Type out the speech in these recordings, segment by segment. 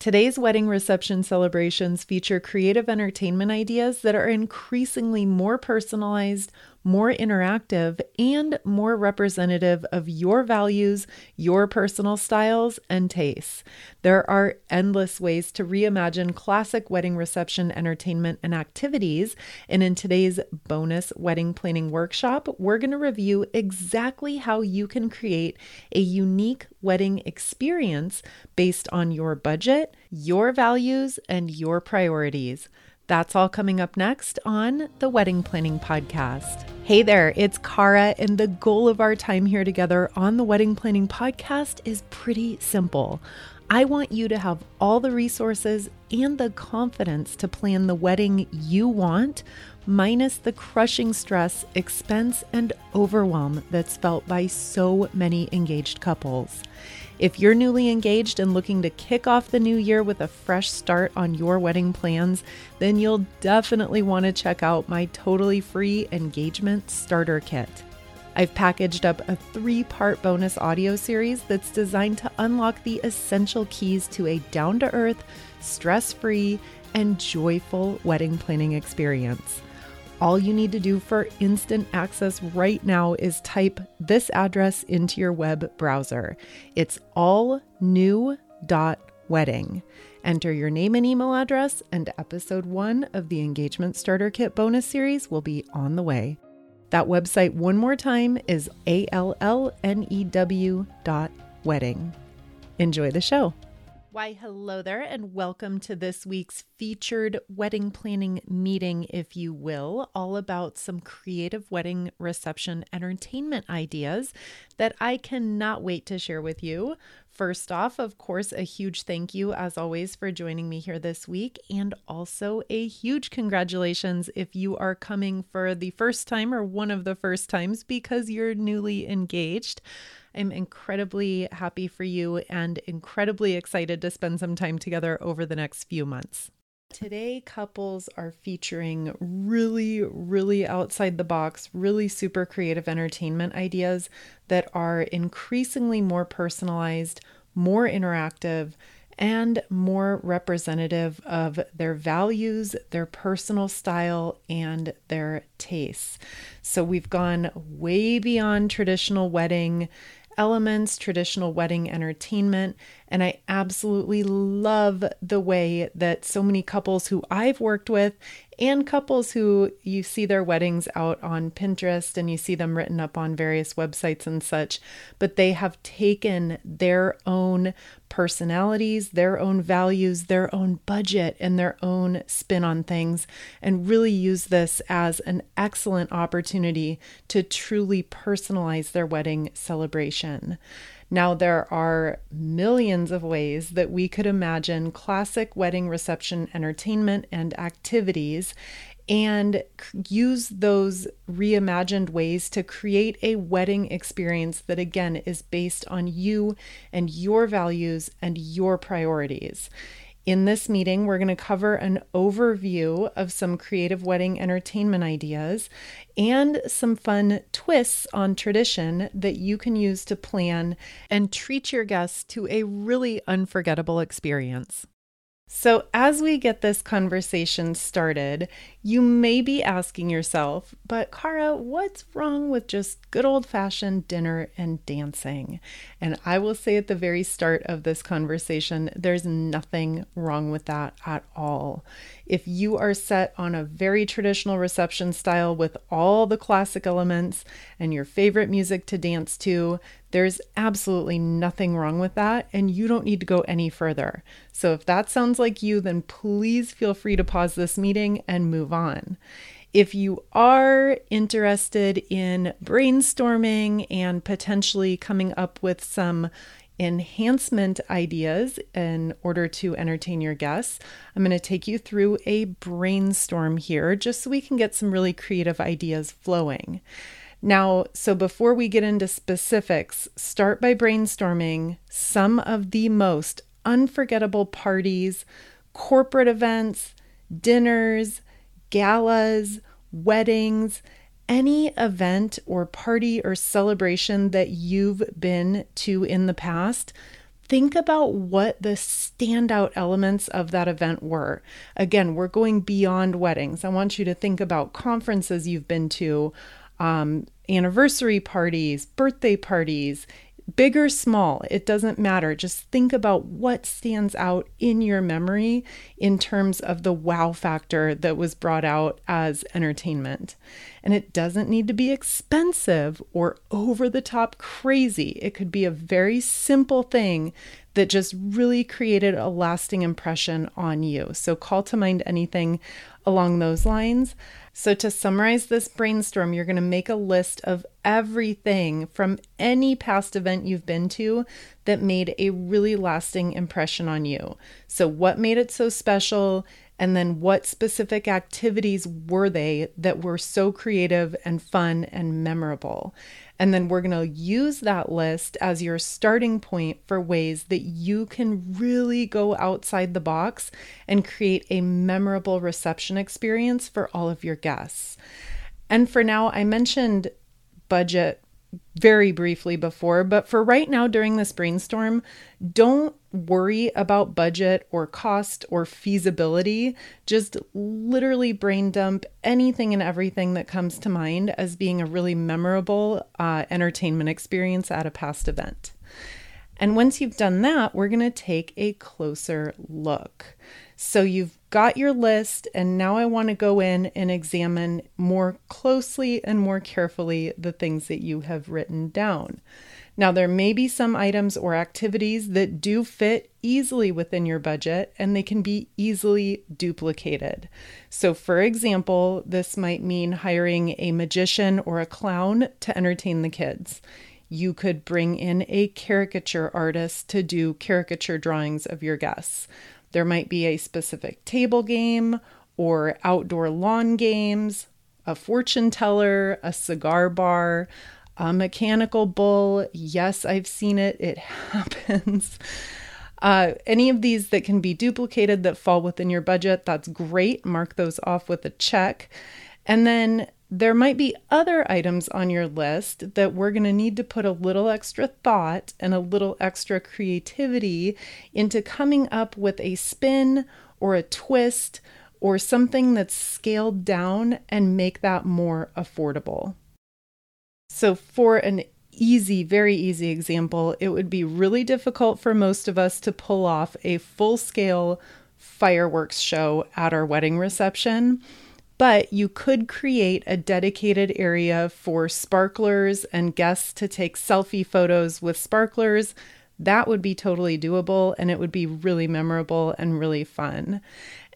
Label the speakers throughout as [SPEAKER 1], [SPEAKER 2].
[SPEAKER 1] Today's wedding reception celebrations feature creative entertainment ideas that are increasingly more personalized, more interactive, and more representative of your values, your personal styles, and tastes. There are endless ways to reimagine classic wedding reception entertainment and activities. And in today's bonus wedding planning workshop, we're going to review exactly how you can create a unique wedding experience based on your budget, your values, and your priorities. That's all coming up next on the Wedding Planning Podcast. Hey there, it's Kara, and the goal of our time here together on the Wedding Planning Podcast is pretty simple. I want you to have all the resources and the confidence to plan the wedding you want, minus the crushing stress, expense, and overwhelm that's felt by so many engaged couples. If you're newly engaged and looking to kick off the new year with a fresh start on your wedding plans, then you'll definitely want to check out my totally free engagement starter kit. I've packaged up a three part bonus audio series that's designed to unlock the essential keys to a down to earth, stress free, and joyful wedding planning experience. All you need to do for instant access right now is type this address into your web browser. It's all new dot wedding. Enter your name and email address, and episode one of the Engagement Starter Kit bonus series will be on the way. That website, one more time, is A L L N E W. Enjoy the show. Why, hello there, and welcome to this week's featured wedding planning meeting, if you will, all about some creative wedding reception entertainment ideas that I cannot wait to share with you. First off, of course, a huge thank you, as always, for joining me here this week, and also a huge congratulations if you are coming for the first time or one of the first times because you're newly engaged. I'm incredibly happy for you and incredibly excited to spend some time together over the next few months. Today, couples are featuring really, really outside the box, really super creative entertainment ideas that are increasingly more personalized, more interactive, and more representative of their values, their personal style, and their tastes. So we've gone way beyond traditional wedding elements, traditional wedding entertainment. And I absolutely love the way that so many couples who I've worked with and couples who you see their weddings out on Pinterest and you see them written up on various websites and such, but they have taken their own personalities, their own values, their own budget, and their own spin on things, and really use this as an excellent opportunity to truly personalize their wedding celebration. Now, there are millions of ways that we could imagine classic wedding reception entertainment and activities and use those reimagined ways to create a wedding experience that, again, is based on you and your values and your priorities. In this meeting, we're going to cover an overview of some creative wedding entertainment ideas and some fun twists on tradition that you can use to plan and treat your guests to a really unforgettable experience. So, as we get this conversation started, you may be asking yourself, but Kara, what's wrong with just good old fashioned dinner and dancing? And I will say at the very start of this conversation, there's nothing wrong with that at all. If you are set on a very traditional reception style with all the classic elements and your favorite music to dance to, there's absolutely nothing wrong with that, and you don't need to go any further. So, if that sounds like you, then please feel free to pause this meeting and move on. If you are interested in brainstorming and potentially coming up with some enhancement ideas in order to entertain your guests. I'm going to take you through a brainstorm here just so we can get some really creative ideas flowing. Now, so before we get into specifics, start by brainstorming some of the most unforgettable parties, corporate events, dinners, galas, weddings, any event or party or celebration that you've been to in the past, think about what the standout elements of that event were. Again, we're going beyond weddings. I want you to think about conferences you've been to, um, anniversary parties, birthday parties, big or small, it doesn't matter. Just think about what stands out in your memory in terms of the wow factor that was brought out as entertainment. And it doesn't need to be expensive or over the top crazy. It could be a very simple thing that just really created a lasting impression on you. So call to mind anything along those lines. So, to summarize this brainstorm, you're going to make a list of everything from any past event you've been to that made a really lasting impression on you. So, what made it so special? And then, what specific activities were they that were so creative and fun and memorable? And then we're going to use that list as your starting point for ways that you can really go outside the box and create a memorable reception experience for all of your guests. And for now, I mentioned budget very briefly before, but for right now during this brainstorm, don't worry about budget or cost or feasibility. Just literally brain dump anything and everything that comes to mind as being a really memorable uh, entertainment experience at a past event. And once you've done that, we're going to take a closer look. So you've got your list, and now I want to go in and examine more closely and more carefully the things that you have written down. Now, there may be some items or activities that do fit easily within your budget and they can be easily duplicated. So, for example, this might mean hiring a magician or a clown to entertain the kids. You could bring in a caricature artist to do caricature drawings of your guests. There might be a specific table game or outdoor lawn games, a fortune teller, a cigar bar, a mechanical bull. Yes, I've seen it, it happens. Uh, any of these that can be duplicated that fall within your budget, that's great. Mark those off with a check. And then there might be other items on your list that we're going to need to put a little extra thought and a little extra creativity into coming up with a spin or a twist or something that's scaled down and make that more affordable. So, for an easy, very easy example, it would be really difficult for most of us to pull off a full scale fireworks show at our wedding reception but you could create a dedicated area for sparklers and guests to take selfie photos with sparklers. That would be totally doable and it would be really memorable and really fun.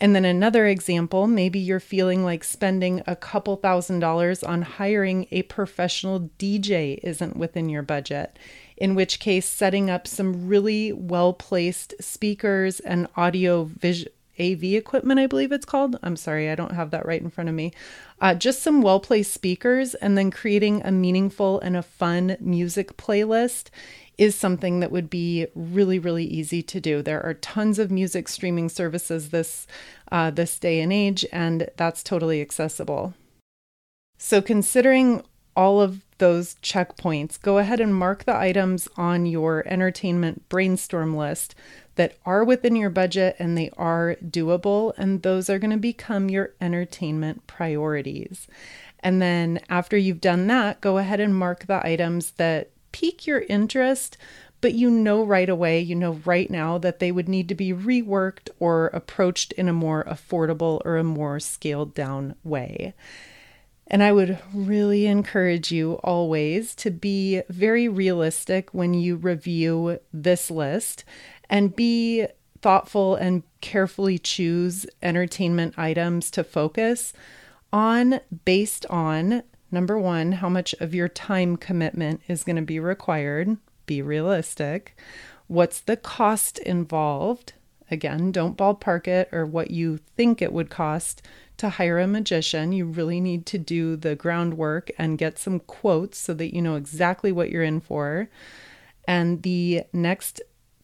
[SPEAKER 1] And then another example, maybe you're feeling like spending a couple thousand dollars on hiring a professional DJ isn't within your budget, in which case, setting up some really well placed speakers and audio visual AV equipment, I believe it's called. I'm sorry, I don't have that right in front of me. Uh, just some well placed speakers and then creating a meaningful and a fun music playlist is something that would be really really easy to do. There are tons of music streaming services this uh, this day and age, and that's totally accessible. So considering all of those checkpoints, go ahead and mark the items on your entertainment brainstorm list that are within your budget and they are doable, and those are going to become your entertainment priorities. And then after you've done that, go ahead and mark the items that pique your interest, but you know right away, you know right now that they would need to be reworked or approached in a more affordable or a more scaled down way. And I would really encourage you always to be very realistic when you review this list and be thoughtful and carefully choose entertainment items to focus on based on number one, how much of your time commitment is going to be required. Be realistic. What's the cost involved? Again, don't ballpark it or what you think it would cost to hire a magician. You really need to do the groundwork and get some quotes so that you know exactly what you're in for. And the next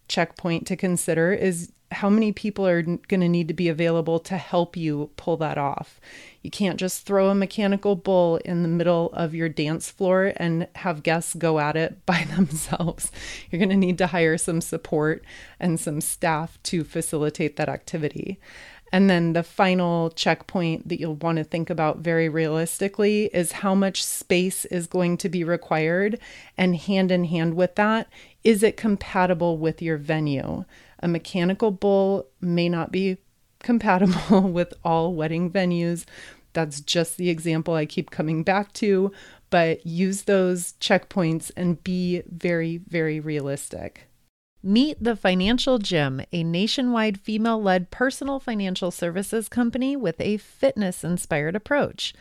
[SPEAKER 1] checkpoint to consider is how many people are going to need to be available to help you pull that off. You can't just throw a mechanical bull in the middle of your dance floor and have guests go at it by themselves. You're going to need to hire some support and some staff to facilitate that activity. And then the final checkpoint that you'll want to think about very realistically is how much space is going to be required. And hand in hand with that, is it compatible with your venue? A mechanical bull may not be compatible with all wedding venues. That's just the example I keep coming back to, but use those checkpoints and be very, very realistic. Meet the Financial Gym, a nationwide female led personal financial services company with a fitness inspired approach.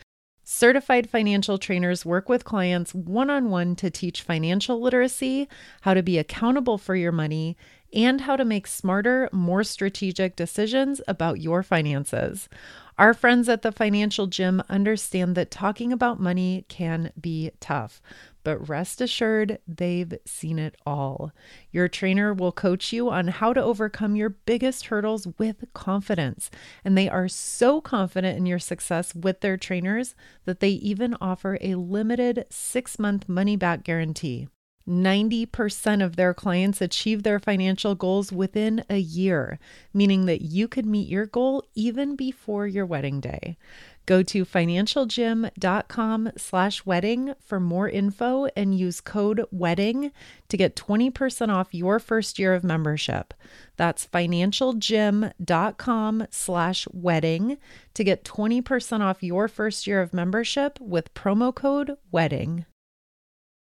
[SPEAKER 1] Certified financial trainers work with clients one on one to teach financial literacy, how to be accountable for your money, and how to make smarter, more strategic decisions about your finances. Our friends at the Financial Gym understand that talking about money can be tough, but rest assured, they've seen it all. Your trainer will coach you on how to overcome your biggest hurdles with confidence. And they are so confident in your success with their trainers that they even offer a limited six month money back guarantee. 90% of their clients achieve their financial goals within a year, meaning that you could meet your goal even before your wedding day. Go to financialgym.com slash wedding for more info and use code WEDDING to get 20% off your first year of membership. That's financialgym.com slash wedding to get 20% off your first year of membership with promo code WEDDING.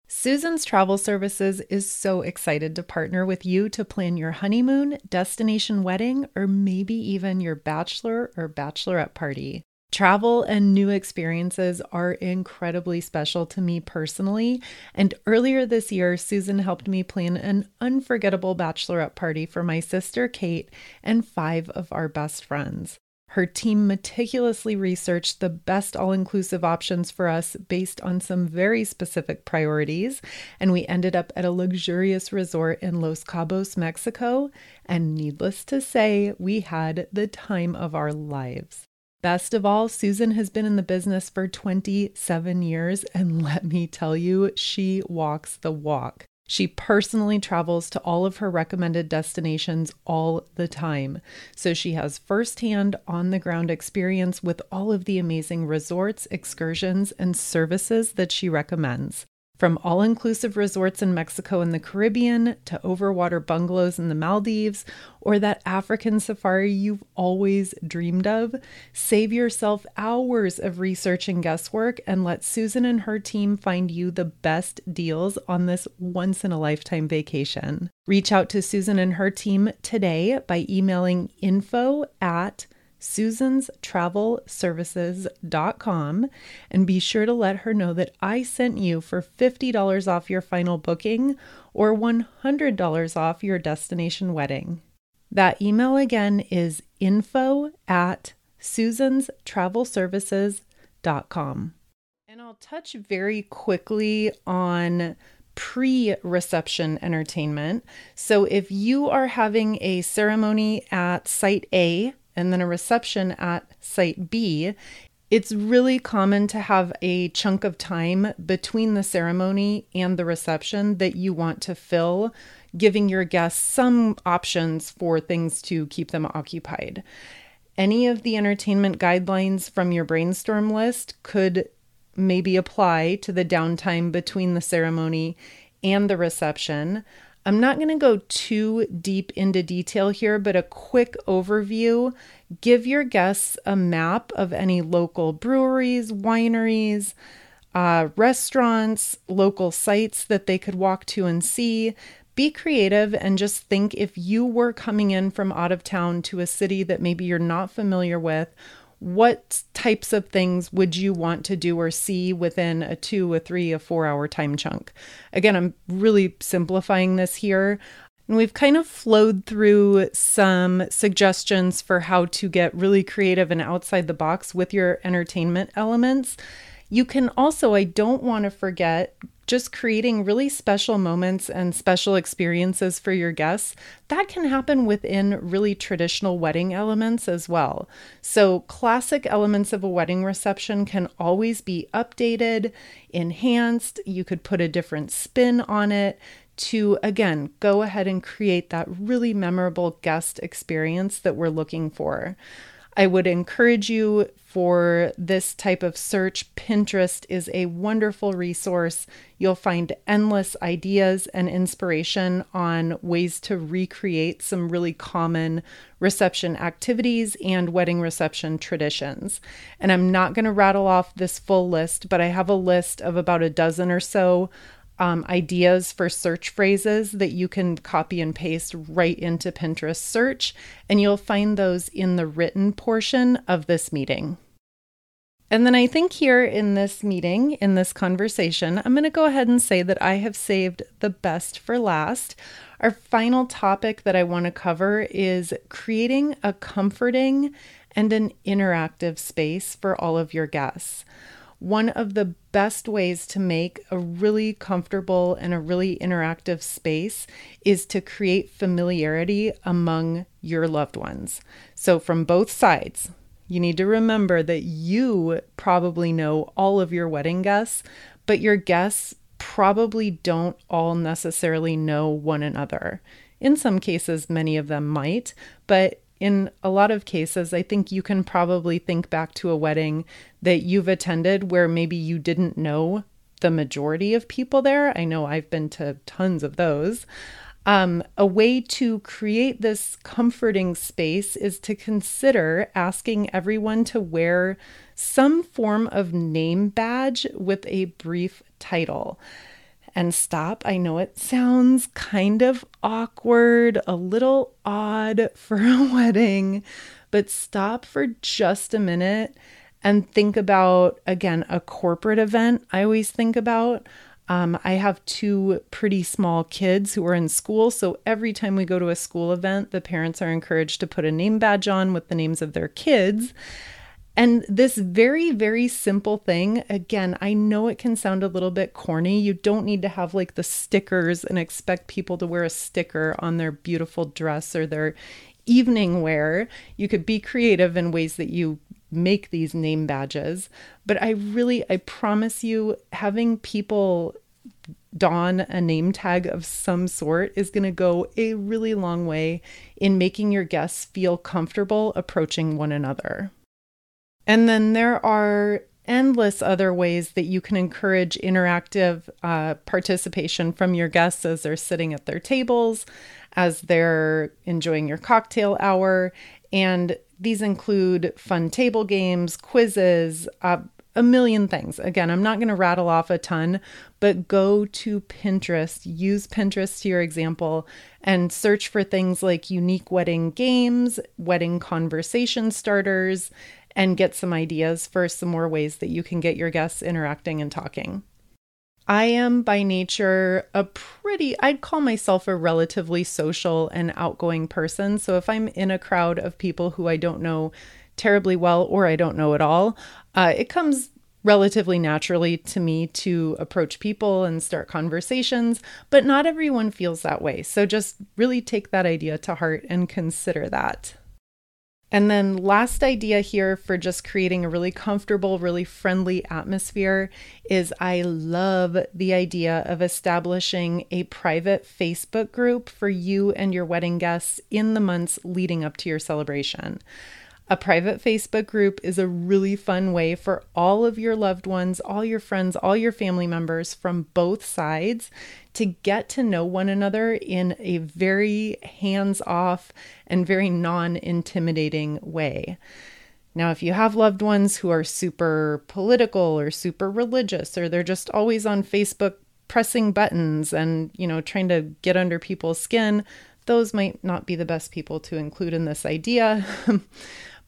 [SPEAKER 1] Susan's Travel Services is so excited to partner with you to plan your honeymoon, destination wedding, or maybe even your bachelor or bachelorette party. Travel and new experiences are incredibly special to me personally. And earlier this year, Susan helped me plan an unforgettable bachelorette party for my sister Kate and five of our best friends. Her team meticulously researched the best all inclusive options for us based on some very specific priorities, and we ended up at a luxurious resort in Los Cabos, Mexico. And needless to say, we had the time of our lives. Best of all, Susan has been in the business for 27 years, and let me tell you, she walks the walk. She personally travels to all of her recommended destinations all the time. So she has firsthand on the ground experience with all of the amazing resorts, excursions, and services that she recommends. From all inclusive resorts in Mexico and the Caribbean to overwater bungalows in the Maldives or that African safari you've always dreamed of, save yourself hours of research and guesswork and let Susan and her team find you the best deals on this once in a lifetime vacation. Reach out to Susan and her team today by emailing info at susanstravelservices.com and be sure to let her know that I sent you for $50 off your final booking or $100 off your destination wedding. That email again is info at susanstravelservices.com. And I'll touch very quickly on pre reception entertainment. So if you are having a ceremony at Site A, and then a reception at Site B, it's really common to have a chunk of time between the ceremony and the reception that you want to fill, giving your guests some options for things to keep them occupied. Any of the entertainment guidelines from your brainstorm list could maybe apply to the downtime between the ceremony and the reception. I'm not going to go too deep into detail here, but a quick overview. Give your guests a map of any local breweries, wineries, uh, restaurants, local sites that they could walk to and see. Be creative and just think if you were coming in from out of town to a city that maybe you're not familiar with what types of things would you want to do or see within a two, a three, a four hour time chunk? Again, I'm really simplifying this here. And we've kind of flowed through some suggestions for how to get really creative and outside the box with your entertainment elements. You can also, I don't want to forget, just creating really special moments and special experiences for your guests, that can happen within really traditional wedding elements as well. So, classic elements of a wedding reception can always be updated, enhanced. You could put a different spin on it to, again, go ahead and create that really memorable guest experience that we're looking for. I would encourage you for this type of search. Pinterest is a wonderful resource. You'll find endless ideas and inspiration on ways to recreate some really common reception activities and wedding reception traditions. And I'm not going to rattle off this full list, but I have a list of about a dozen or so um, ideas for search phrases that you can copy and paste right into Pinterest search, and you'll find those in the written portion of this meeting. And then I think here in this meeting, in this conversation, I'm going to go ahead and say that I have saved the best for last. Our final topic that I want to cover is creating a comforting and an interactive space for all of your guests one of the best ways to make a really comfortable and a really interactive space is to create familiarity among your loved ones. So, from both sides, you need to remember that you probably know all of your wedding guests, but your guests probably don't all necessarily know one another. In some cases, many of them might, but in a lot of cases, I think you can probably think back to a wedding that you've attended where maybe you didn't know the majority of people there. I know I've been to tons of those. Um, a way to create this comforting space is to consider asking everyone to wear some form of name badge with a brief title and stop. I know it sounds kind of awkward, a little odd for a wedding, but stop for just a minute and think about, again, a corporate event. I always think about. Um, I have two pretty small kids who are in school. So every time we go to a school event, the parents are encouraged to put a name badge on with the names of their kids. And this very, very simple thing, again, I know it can sound a little bit corny. You don't need to have like the stickers and expect people to wear a sticker on their beautiful dress or their evening wear. You could be creative in ways that you make these name badges. But I really, I promise you, having people don a name tag of some sort is going to go a really long way in making your guests feel comfortable approaching one another. And then there are endless other ways that you can encourage interactive uh, participation from your guests as they're sitting at their tables, as they're enjoying your cocktail hour. And these include fun table games, quizzes, uh, a million things. Again, I'm not going to rattle off a ton, but go to Pinterest, use Pinterest to your example, and search for things like unique wedding games, wedding conversation starters, and get some ideas for some more ways that you can get your guests interacting and talking. I am by nature a pretty, I'd call myself a relatively social and outgoing person. So if I'm in a crowd of people who I don't know terribly well or I don't know at all, uh, it comes relatively naturally to me to approach people and start conversations, but not everyone feels that way. So just really take that idea to heart and consider that. And then, last idea here for just creating a really comfortable, really friendly atmosphere is I love the idea of establishing a private Facebook group for you and your wedding guests in the months leading up to your celebration. A private Facebook group is a really fun way for all of your loved ones, all your friends, all your family members from both sides to get to know one another in a very hands off and very non intimidating way. Now, if you have loved ones who are super political or super religious, or they're just always on Facebook pressing buttons and, you know, trying to get under people's skin, those might not be the best people to include in this idea.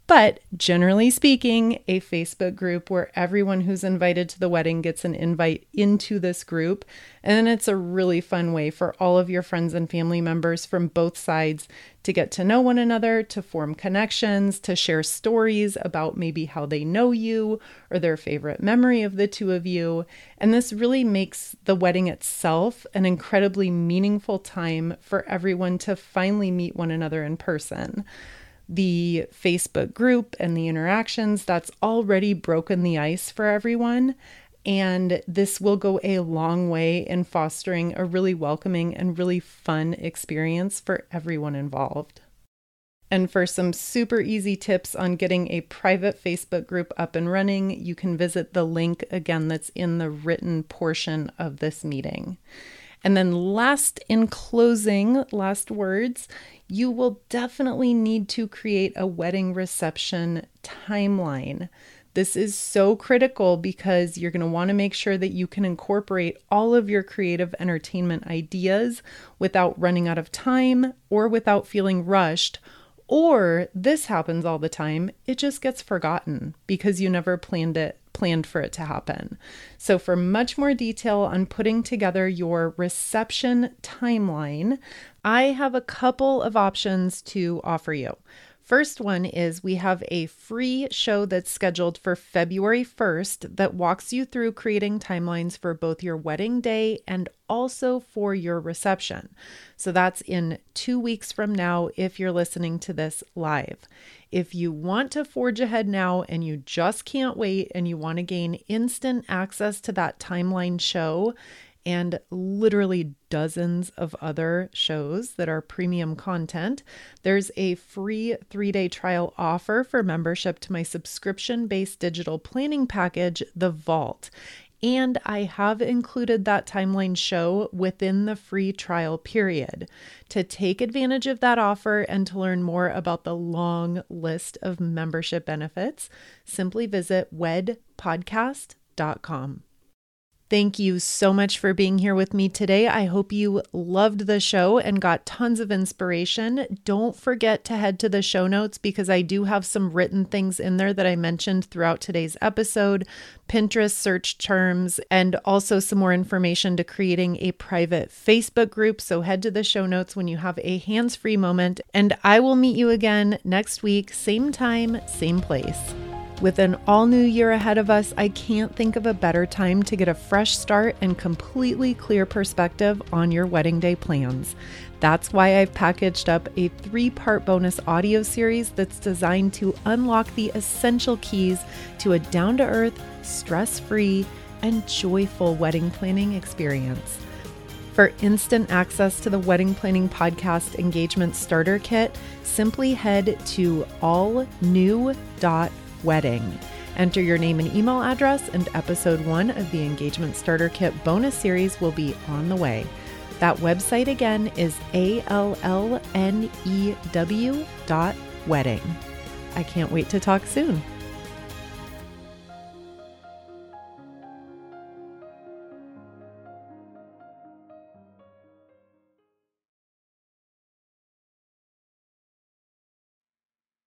[SPEAKER 1] But generally speaking, a Facebook group where everyone who's invited to the wedding gets an invite into this group. And it's a really fun way for all of your friends and family members from both sides to get to know one another, to form connections, to share stories about maybe how they know you or their favorite memory of the two of you. And this really makes the wedding itself an incredibly meaningful time for everyone to finally meet one another in person the Facebook group and the interactions, that's already broken the ice for everyone. And this will go a long way in fostering a really welcoming and really fun experience for everyone involved. And for some super easy tips on getting a private Facebook group up and running, you can visit the link again that's in the written portion of this meeting. And then, last in closing, last words, you will definitely need to create a wedding reception timeline. This is so critical because you're going to want to make sure that you can incorporate all of your creative entertainment ideas without running out of time or without feeling rushed. Or this happens all the time, it just gets forgotten because you never planned it planned for it to happen. So, for much more detail on putting together your reception timeline, I have a couple of options to offer you. First one is we have a free show that's scheduled for February 1st that walks you through creating timelines for both your wedding day and also for your reception. So that's in two weeks from now if you're listening to this live. If you want to forge ahead now and you just can't wait and you want to gain instant access to that timeline show, and literally dozens of other shows that are premium content. There's a free three day trial offer for membership to my subscription based digital planning package, The Vault. And I have included that timeline show within the free trial period. To take advantage of that offer and to learn more about the long list of membership benefits, simply visit wedpodcast.com. Thank you so much for being here with me today. I hope you loved the show and got tons of inspiration. Don't forget to head to the show notes because I do have some written things in there that I mentioned throughout today's episode Pinterest search terms, and also some more information to creating a private Facebook group. So head to the show notes when you have a hands free moment, and I will meet you again next week, same time, same place. With an all new year ahead of us, I can't think of a better time to get a fresh start and completely clear perspective on your wedding day plans. That's why I've packaged up a three part bonus audio series that's designed to unlock the essential keys to a down to earth, stress free, and joyful wedding planning experience. For instant access to the Wedding Planning Podcast Engagement Starter Kit, simply head to allnew.com wedding. Enter your name and email address, and episode one of the Engagement Starter Kit bonus series will be on the way. That website again is A L L N E W dot wedding. I can't wait to talk soon.